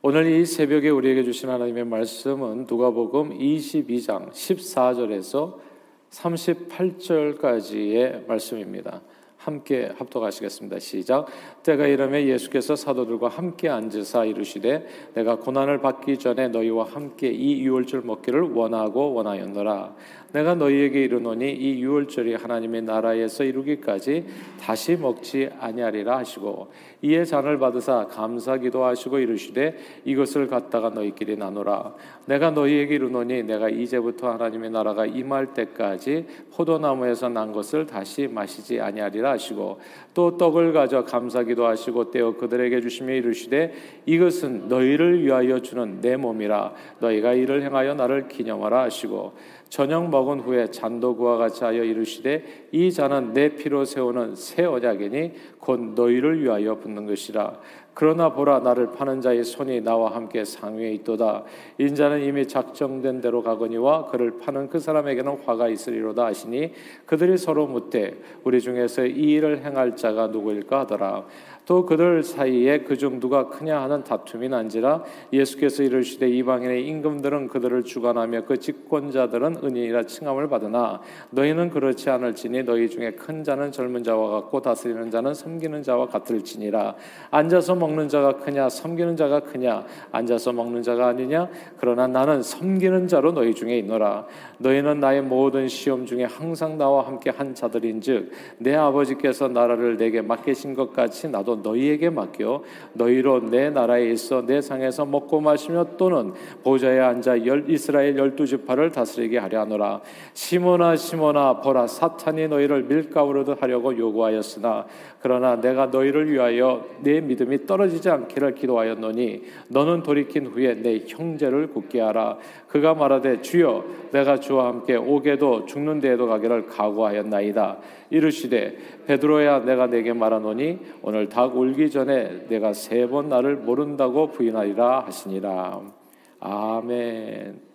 오늘 이 새벽에 우리에게 주신 하나님의 말씀은 누가복음 22장 14절에서 38절까지의 말씀입니다. 함께 합독하시겠습니다. 시작. 때가 이르매 예수께서 사도들과 함께 앉으사 이르시되 내가 고난을 받기 전에 너희와 함께 이 유월절 먹기를 원하고 원하였노라. 내가 너희에게 이르노니 이 유월절이 하나님의 나라에서 이루기까지 다시 먹지 아니하리라 하시고 이에 잔을 받으사 감사 기도 하시고 이르시되 이것을 갖다가 너희끼리 나누라. 내가 너희에게 이르노니 내가 이제부터 하나님의 나라가 임할 때까지 포도나무에서 난 것을 다시 마시지 아니하리라 하시고 또 떡을 가져 감사 기도 하시고 떼어 그들에게 주시며 이르시되 이것은 너희를 위하여 주는 내 몸이라. 너희가 이를 행하여 나를 기념하라 하시고 저녁 먹은 후에 잔도 그와 같이 하여 이르시되 이 잔은 내 피로 세우는 새 언약이니 곧 너희를 위하여 붓는 것이라. 그러나 보라 나를 파는 자의 손이 나와 함께 상위에 있도다. 인자는 이미 작정된 대로 가거니와 그를 파는 그 사람에게는 화가 있으리로다 하시니 그들이 서로 묻되 우리 중에서 이 일을 행할 자가 누구일까 하더라 또 그들 사이에 그중 누가 크냐 하는 다툼이 난지라 예수께서 이르시되 이방인의 임금들은 그들을 주관하며 그 집권자들은 은인이라 칭함을 받으나 너희는 그렇지 않을지니 너희 중에 큰 자는 젊은 자와 같고 다스리는 자는 섬기는 자와 같을지니라. 앉아서 먹는 자가 크냐 섬기는 자가 크냐 앉아서 먹는 자가 아니냐? 그러나 나는 섬기는 자로 너희 중에 있노라. 너희는 나의 모든 시험 중에 항상 나와 함께 한 자들인즉 내 아버지께서 나라를 내게 맡기신 것 같이 나도 너희에게 맡겨 너희로 내 나라에 있어 내 상에서 먹고 마시며 또는 보좌에 앉아 열, 이스라엘 열두 지파를 다스리게 하려 하노라. 시몬아 시몬아 보라 사탄이 너희를 밀가루로 하려고 요구하였으나 그러나 내가 너희를 위하여 내 믿음이 떨어지지 않기를 기도하였노니 너는 돌이킨 후에 내 형제를 굳게 하라. 그가 말하되 주여 내가 주와 함께 오게도 죽는 데에도 가기를 각오하였나이다 이르시되 베드로야 내가 내게 말하노니 오늘 닭 울기 전에 내가 세 번 나를 모른다고 부인하리라 하시니라. 아멘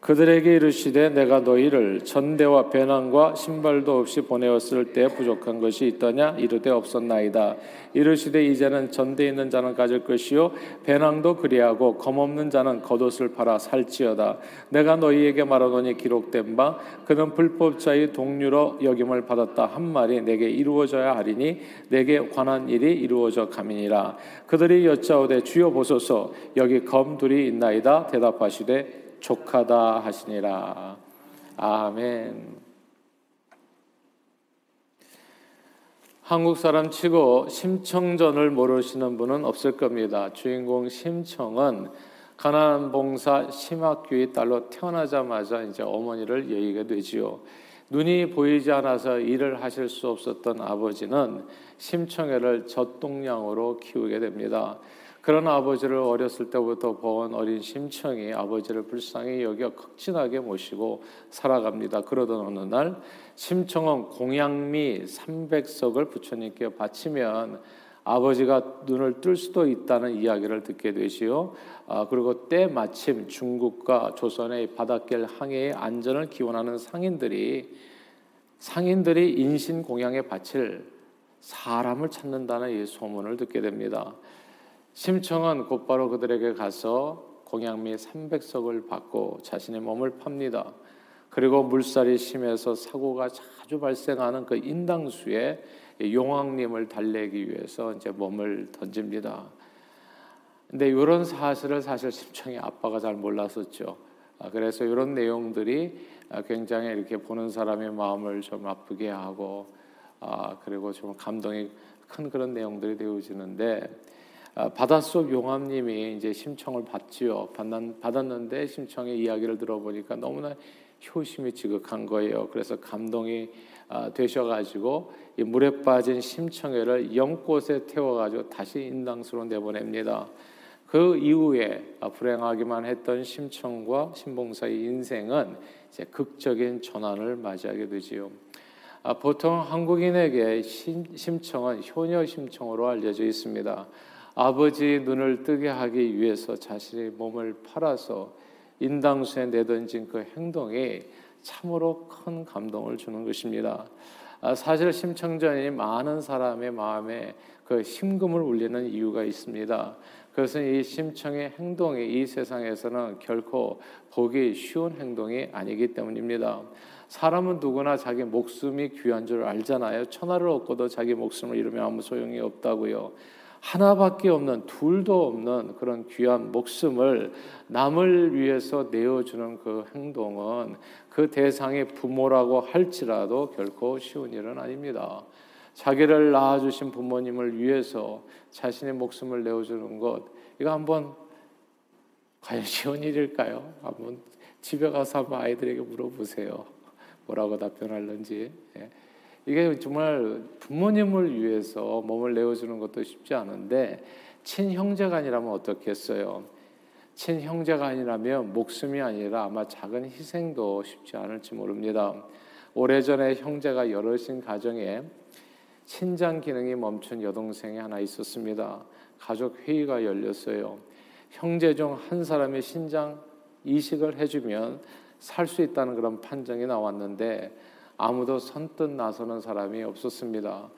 그들에게 이르시되 내가 너희를 전대와 배낭과 신발도 없이 보내었을 때 부족한 것이 있더냐? 이르되 없었나이다. 이르시되 이제는 전대 있는 자는 가질 것이요 배낭도 그리하고 검 없는 자는 겉옷을 팔아 살지어다. 내가 너희에게 말하노니 기록된 바 그는 불법자의 동류로 여김을 받았다 한 말이 내게 이루어져야 하리니 내게 관한 일이 이루어져 가미니라. 그들이 여짜오되 주여 보소서. 여기 검 둘이 있나이다. 대답하시되 족하다 하시니라. 아멘. 한국 사람 치고 심청전을 모르시는 분은 없을 겁니다. 주인공 심청은 가난안 봉사 심학규의 딸로 태어나자마자 이제 어머니를 여의게 되지요. 눈이 보이지 않아서 일을 하실 수 없었던 아버지는 심청애를 젖동량으로 키우게 됩니다. 그런 아버지를 어렸을 때부터 본 어린 심청이 아버지를 불쌍히 여겨 극진하게 모시고 살아갑니다. 그러던 어느 날 심청은 공양미 300석을 부처님께 바치면 아버지가 눈을 뜰 수도 있다는 이야기를 듣게 되시요. 아, 그리고 때 마침 중국과 조선의 바닷길 항해의 안전을 기원하는 상인들이 상인들이 인신 공양에 바칠 사람을 찾는다는 이 소문을 듣게 됩니다. 심청은 곧바로 그들에게 가서 공양미 300석을 받고 자신의 몸을 팝니다. 그리고 물살이 심해서 사고가 자주 발생하는 그 인당수에 용왕님을 달래기 위해서 이제 몸을 던집니다. 근데 이런 사실을 사실 심청의 아빠가 잘 몰랐었죠. 아, 그래서 이런 내용들이 굉장히 이렇게 보는 사람의 마음을 좀 아프게 하고 아, 그리고 좀 감동이 큰 그런 내용들이 되어지는데 아, 바닷속 용암님이 이제 심청을 받지요. 받았는데 심청의 이야기를 들어보니까 너무나 효심이 지극한 거예요. 그래서 감동이 아, 되셔가지고 이 물에 빠진 심청회를 영꽃에 태워가지고 다시 인당수로 내보냅니다. 그 이후에 아, 불행하기만 했던 심청과 신봉사의 인생은 이제 극적인 전환을 맞이하게 되지요. 보통 한국인에게 심청은 효녀 심청으로 알려져 있습니다. 아버지 눈을 뜨게 하기 위해서 자신의 몸을 팔아서 인당수에 내던진 그 행동이 참으로 큰 감동을 주는 것입니다. 아, 사실 심청전이 많은 사람의 마음에 그 심금을 울리는 이유가 있습니다. 그것은 이 심청의 행동이 이 세상에서는 결코 보기 쉬운 행동이 아니기 때문입니다. 사람은 누구나 자기 목숨이 귀한 줄 알잖아요. 천하를 얻고도 자기 목숨을 잃으면 아무 소용이 없다고요. 하나밖에 없는 둘도 없는 그런 귀한 목숨을 남을 위해서 내어주는 그 행동은 그 대상의 부모라고 할지라도 결코 쉬운 일은 아닙니다. 자기를 낳아주신 부모님을 위해서 자신의 목숨을 내어주는 것 이거 한번 과연 쉬운 일일까요? 한번 집에 가서 한번 아이들에게 물어보세요. 뭐라고 답변할는지. 예. 이게 정말 부모님을 위해서 몸을 내어주는 것도 쉽지 않은데 친형제가 아니라면 어떻겠어요? 친형제가 아니라면 목숨이 아니라 아마 작은 희생도 쉽지 않을지 모릅니다. 오래전에 형제가 여럿인 가정에 친장 기능이 멈춘 여동생이 하나 있었습니다. 가족 회의가 열렸어요. 형제 중 한 사람이 신장 이식을 해주면 살 수 있다는 그런 판정이 나왔는데 아무도 선뜻 나서는 사람이 없었습니다.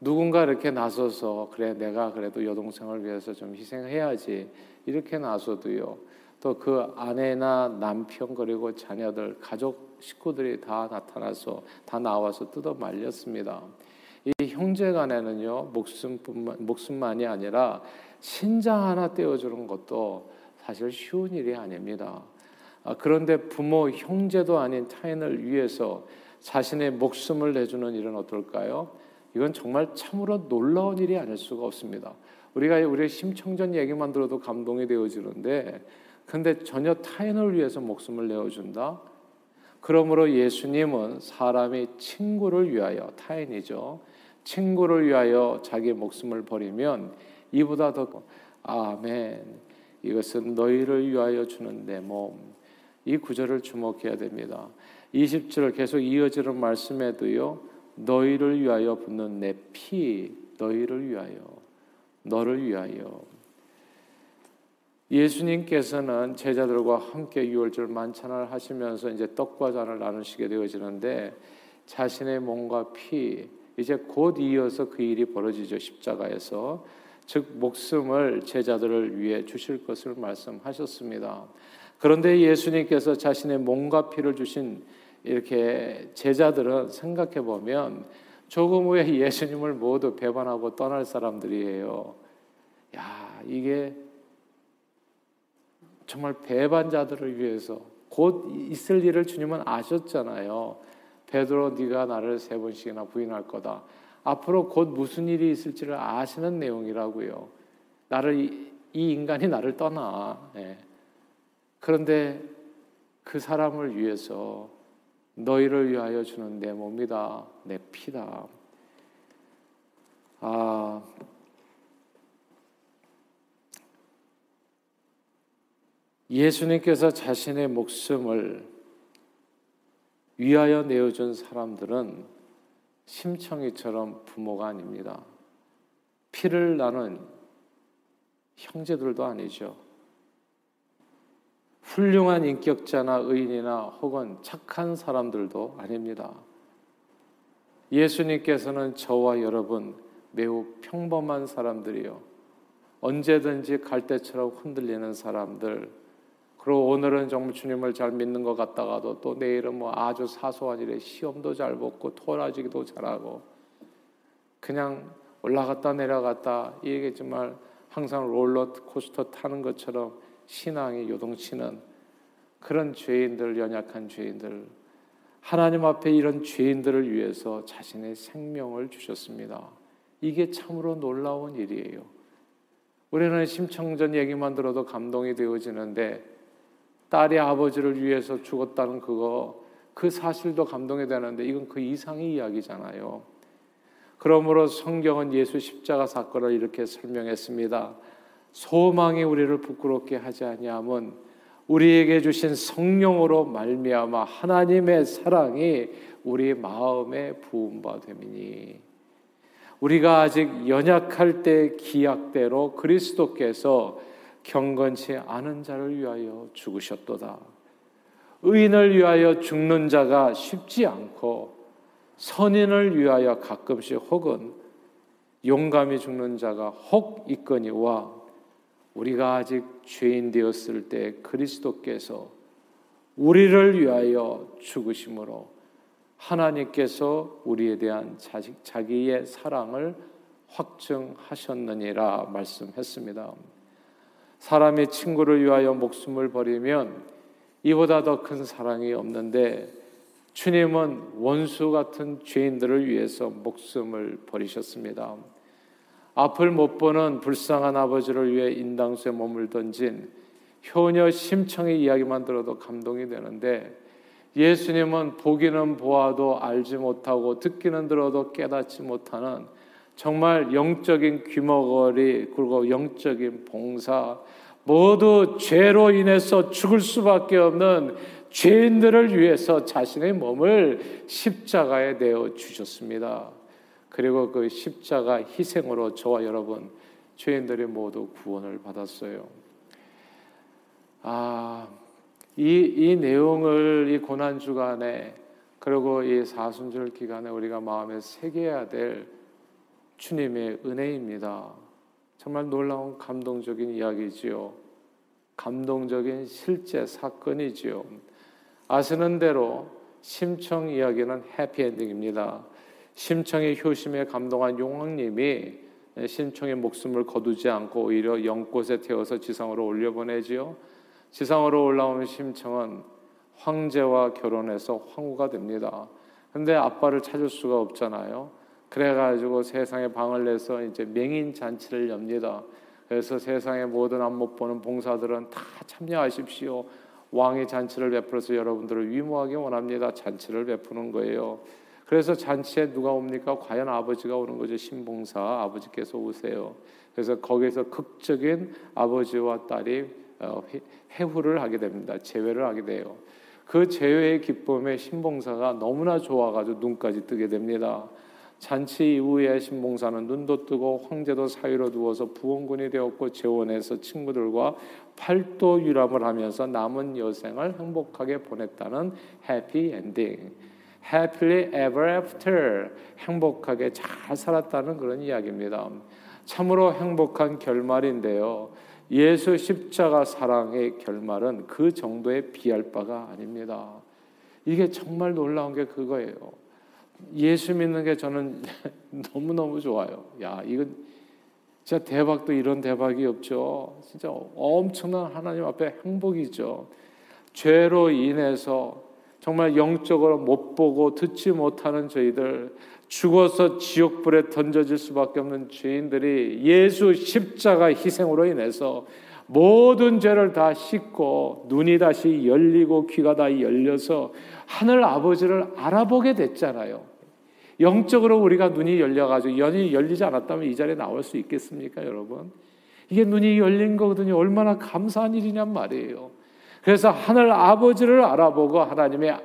누군가 이렇게 나서서 그래 내가 그래도 여동생을 위해서 좀 희생해야지 이렇게 나서도요. 또 그 아내나 남편 그리고 자녀들 가족 식구들이 다 나타나서 다 나와서 뜯어 말렸습니다. 이 형제간에는요 목숨뿐만 목숨만이 아니라 신장 하나 떼어주는 것도 사실 쉬운 일이 아닙니다. 아, 그런데 부모 형제도 아닌 타인을 위해서 자신의 목숨을 내주는 일은 어떨까요? 이건 정말 참으로 놀라운 일이 아닐 수가 없습니다. 우리가 우리의 심청전 얘기만 들어도 감동이 되어지는데, 근데 전혀 타인을 위해서 목숨을 내어준다. 그러므로 예수님은 사람이 친구를 위하여 타인이죠. 친구를 위하여 자기 목숨을 버리면 이보다 더 아멘. 이것은 너희를 위하여 주는 내 몸. 이 구절을 주목해야 됩니다. 20절 계속 이어지는 말씀에도요. 너희를 위하여 붓는 내 피, 너희를 위하여, 너를 위하여. 예수님께서는 제자들과 함께 유월절 만찬을 하시면서 이제 떡과 잔을 나누시게 되어지는데 자신의 몸과 피 이제 곧 이어서 그 일이 벌어지죠 십자가에서 즉 목숨을 제자들을 위해 주실 것을 말씀하셨습니다. 그런데 예수님께서 자신의 몸과 피를 주신 이렇게 제자들은 생각해 보면 조금 후에 예수님을 모두 배반하고 떠날 사람들이에요. 야, 이게 정말 배반자들을 위해서 곧 있을 일을 주님은 아셨잖아요. 베드로 네가 나를 세 번씩이나 부인할 거다. 앞으로 곧 무슨 일이 있을지를 아시는 내용이라고요. 나를 이, 인간이 나를 떠나. 예. 그런데 그 사람을 위해서 너희를 위하여 주는 내 몸이다, 내 피다. 아, 예수님께서 자신의 목숨을 위하여 내어준 사람들은 심청이처럼 부모가 아닙니다. 피를 나는 형제들도 아니죠. 훌륭한 인격자나 의인이나 혹은 착한 사람들도 아닙니다. 예수님께서는 저와 여러분 매우 평범한 사람들이요. 언제든지 갈대처럼 흔들리는 사람들. 그리고 오늘은 정말 주님을 잘 믿는 것 같다가도 또 내일은 뭐 아주 사소한 일에 시험도 잘 보고 토라지기도 잘하고 그냥 올라갔다 내려갔다 이게 정말 항상 롤러코스터 타는 것처럼 신앙이 요동치는 그런 죄인들, 연약한 죄인들, 하나님 앞에 이런 죄인들을 위해서 자신의 생명을 주셨습니다. 이게 참으로 놀라운 일이에요. 우리는 심청전 얘기만 들어도 감동이 되어지는데 딸이 아버지를 위해서 죽었다는 그거 그 사실도 감동이 되는데 이건 그 이상의 이야기잖아요. 그러므로 성경은 예수 십자가 사건을 이렇게 설명했습니다. 소망이 우리를 부끄럽게 하지 아니함은 우리에게 주신 성령으로 말미암아 하나님의 사랑이 우리 마음에 부음 받음이니 우리가 아직 연약할 때 기약대로 그리스도께서 경건치 않은 자를 위하여 죽으셨도다. 의인을 위하여 죽는 자가 쉽지 않고 선인을 위하여 가끔씩 혹은 용감히 죽는 자가 혹 있거니와 우리가 아직 죄인 되었을 때 그리스도께서 우리를 위하여 죽으심으로 하나님께서 우리에 대한 자식, 자기의 사랑을 확증하셨느니라 말씀했습니다. 사람이 친구를 위하여 목숨을 버리면 이보다 더 큰 사랑이 없는데 주님은 원수 같은 죄인들을 위해서 목숨을 버리셨습니다. 앞을 못 보는 불쌍한 아버지를 위해 인당수에 몸을 던진 효녀 심청의 이야기만 들어도 감동이 되는데 예수님은 보기는 보아도 알지 못하고 듣기는 들어도 깨닫지 못하는 정말 영적인 귀머거리 그리고 영적인 봉사 모두 죄로 인해서 죽을 수밖에 없는 죄인들을 위해서 자신의 몸을 십자가에 내어 주셨습니다. 그리고 그 십자가 희생으로 저와 여러분 죄인들이 모두 구원을 받았어요. 아, 이, 이 내용을 이 고난 주간에 그리고 이 사순절 기간에 우리가 마음에 새겨야 될 주님의 은혜입니다. 정말 놀라운 감동적인 이야기지요. 감동적인 실제 사건이지요. 아시는 대로 심청 이야기는 해피엔딩입니다. 심청의 효심에 감동한 용왕님이 심청의 목숨을 거두지 않고 오히려 영꽃에 태워서 지상으로 올려보내지요. 지상으로 올라오는 심청은 황제와 결혼해서 황후가 됩니다. 근데 아빠를 찾을 수가 없잖아요. 그래가지고 세상에 방을 내서 이제 맹인 잔치를 엽니다. 그래서 세상의 모든 안 못 보는 봉사들은 다 참여하십시오. 왕의 잔치를 베풀어서 여러분들을 위무하기 원합니다. 잔치를 베푸는 거예요. 그래서 잔치에 누가 옵니까? 과연 아버지가 오는 거죠. 신봉사 아버지께서 오세요. 그래서 거기서 극적인 아버지와 딸이 어, 해후를 하게 됩니다. 재회를 하게 돼요. 그 재회의 기쁨에 신봉사가 너무나 좋아가지고 눈까지 뜨게 됩니다. 잔치 이후에 신봉사는 눈도 뜨고 황제도 사위로 두어서 부원군이 되었고 재원에서 친구들과 팔도 유람을 하면서 남은 여생을 행복하게 보냈다는 해피 엔딩. Happily ever after 행복하게 잘 살았다는 그런 이야기입니다. 참으로 행복한 결말인데요. 예수 십자가 사랑의 결말은 그 정도에 비할 바가 아닙니다. 이게 정말 놀라운 게 그거예요. 예수 믿는 게 저는 너무너무 좋아요. 야, 이건 진짜 대박도 이런 대박이 없죠. 진짜 엄청난 하나님 앞에 행복이죠. 죄로 인해서 정말 영적으로 못 보고 듣지 못하는 저희들, 죽어서 지옥불에 던져질 수밖에 없는 죄인들이 예수 십자가 희생으로 인해서 모든 죄를 다 씻고 눈이 다시 열리고 귀가 다 열려서 하늘 아버지를 알아보게 됐잖아요. 영적으로 우리가 눈이 열려가지고 연이 열리지 않았다면 이 자리에 나올 수 있겠습니까, 여러분? 이게 눈이 열린 거거든요. 얼마나 감사한 일이냔 말이에요. 그래서 하늘 아버지를 알아보고 하나님의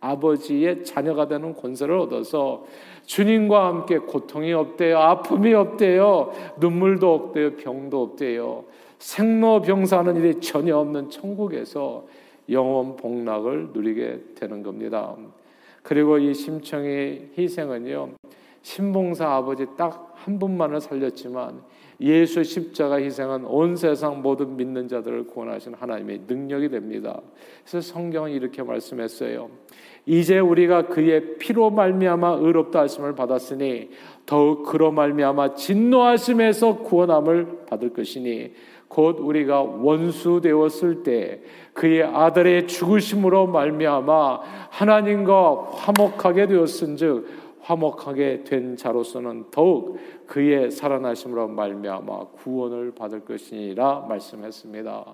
아버지의 자녀가 되는 권세를 얻어서 주님과 함께 고통이 없대요. 아픔이 없대요. 눈물도 없대요. 병도 없대요. 생로병사하는 일이 전혀 없는 천국에서 영원 복락을 누리게 되는 겁니다. 그리고 이 심청의 희생은요. 신봉사 아버지 딱 한 분만을 살렸지만 예수 십자가 희생은 온 세상 모든 믿는 자들을 구원하신 하나님의 능력이 됩니다. 그래서 성경은 이렇게 말씀했어요. 이제 우리가 그의 피로 말미암아 의롭다 하심을 받았으니 더욱 그로 말미암아 진노하심에서 구원함을 받을 것이니 곧 우리가 원수 되었을 때 그의 아들의 죽으심으로 말미암아 하나님과 화목하게 되었은즉 화목하게 된 자로서는 더욱 그의 살아나심으로 말미암아 구원을 받을 것이니라 말씀했습니다.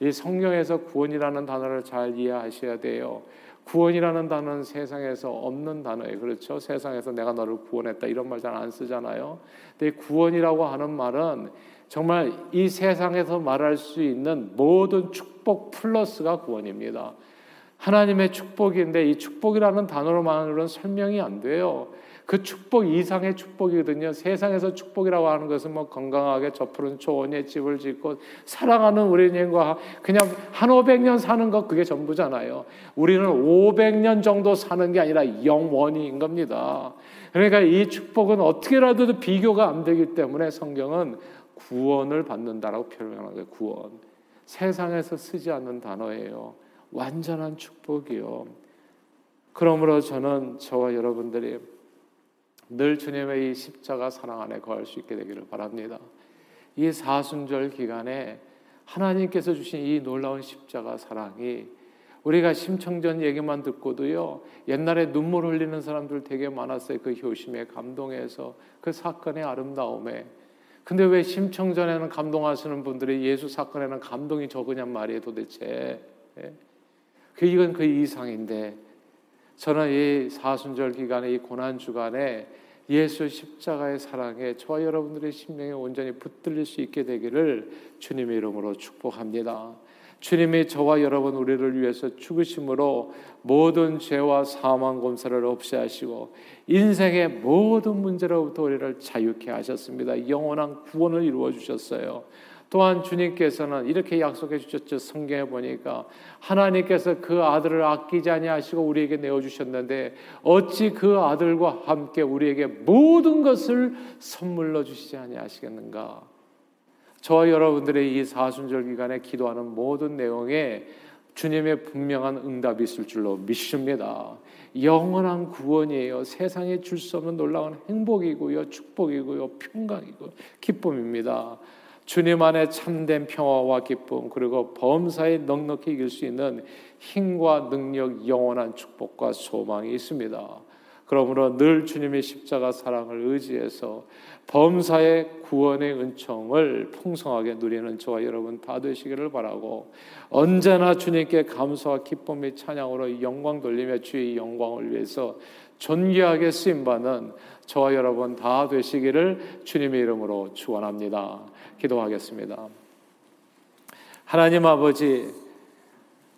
이 성경에서 구원이라는 단어를 잘 이해하셔야 돼요. 구원이라는 단어는 세상에서 없는 단어예요. 그렇죠? 세상에서 내가 너를 구원했다 이런 말 잘 안 쓰잖아요. 근데 구원이라고 하는 말은 정말 이 세상에서 말할 수 있는 모든 축복 플러스가 구원입니다. 하나님의 축복인데 이 축복이라는 단어로만으로는 설명이 안 돼요. 그 축복 이상의 축복이거든요. 세상에서 축복이라고 하는 것은 뭐 건강하게 저 푸른 초원에 집을 짓고 사랑하는 우리님과 그냥 한 500년 사는 것 그게 전부잖아요. 우리는 500년 정도 사는 게 아니라 영원인 겁니다. 그러니까 이 축복은 어떻게라도 비교가 안 되기 때문에 성경은 구원을 받는다라고 표현하는 거예요. 구원. 세상에서 쓰지 않는 단어예요. 완전한 축복이요. 그러므로 저는 저와 여러분들이 늘 주님의 이 십자가 사랑 안에 거할 수 있게 되기를 바랍니다. 이 사순절 기간에 하나님께서 주신 이 놀라운 십자가 사랑이 우리가 심청전 얘기만 듣고도요 옛날에 눈물 흘리는 사람들 되게 많았어요 그 효심에 감동해서 그 사건의 아름다움에 근데 왜 심청전에는 감동하시는 분들이 예수 사건에는 감동이 적으냔 말이에요 도대체 예? 그 이건 그 이상인데 저는 이 사순절 기간에 이 고난 주간에 예수 십자가의 사랑에 저와 여러분들의 심령에 온전히 붙들릴 수 있게 되기를 주님의 이름으로 축복합니다. 주님이 저와 여러분 우리를 위해서 죽으심으로 모든 죄와 사망 검사를 없이 하시고 인생의 모든 문제로부터 우리를 자유케 하셨습니다. 영원한 구원을 이루어 주셨어요. 또한 주님께서는 이렇게 약속해 주셨죠. 성경에 보니까 하나님께서 그 아들을 아끼지 아니하시고 우리에게 내어 주셨는데 어찌 그 아들과 함께 우리에게 모든 것을 선물로 주시지 아니하시겠는가? 저와 여러분들의 이 사순절 기간에 기도하는 모든 내용에 주님의 분명한 응답이 있을 줄로 믿습니다. 영원한 구원이에요. 세상에 줄 수 없는 놀라운 행복이고요, 축복이고요, 평강이고 기쁨입니다. 주님 안에 참된 평화와 기쁨 그리고 범사에 넉넉히 이길 수 있는 힘과 능력, 영원한 축복과 소망이 있습니다. 그러므로 늘 주님의 십자가 사랑을 의지해서 범사의 구원의 은총을 풍성하게 누리는 저와 여러분 다 되시기를 바라고 언제나 주님께 감사와 기쁨 및 찬양으로 영광 돌리며 주의 영광을 위해서 존귀하게 쓰임 받는 저와 여러분 다 되시기를 주님의 이름으로 축원합니다. 기도하겠습니다. 하나님 아버지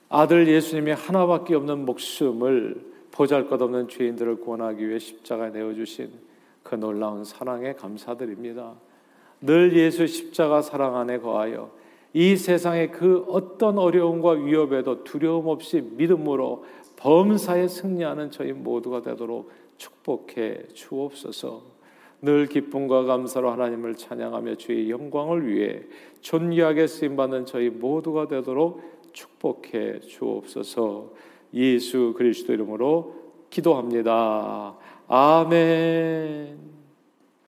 아들 예수님이 하나밖에 없는 목숨을 보잘 것 없는 죄인들을 구원하기 위해 십자가에 내어 주신 그 놀라운 사랑에 감사드립니다. 늘 예수 십자가 사랑 안에 거하여 이 세상의 그 어떤 어려움과 위협에도 두려움 없이 믿음으로 범사에 승리하는 저희 모두가 되도록 축복해 주옵소서. 늘 기쁨과 감사로 하나님을 찬양하며 주의 영광을 위해 존귀하게 쓰임 받는 저희 모두가 되도록 축복해 주옵소서. 예수 그리스도 이름으로 기도합니다. 아멘.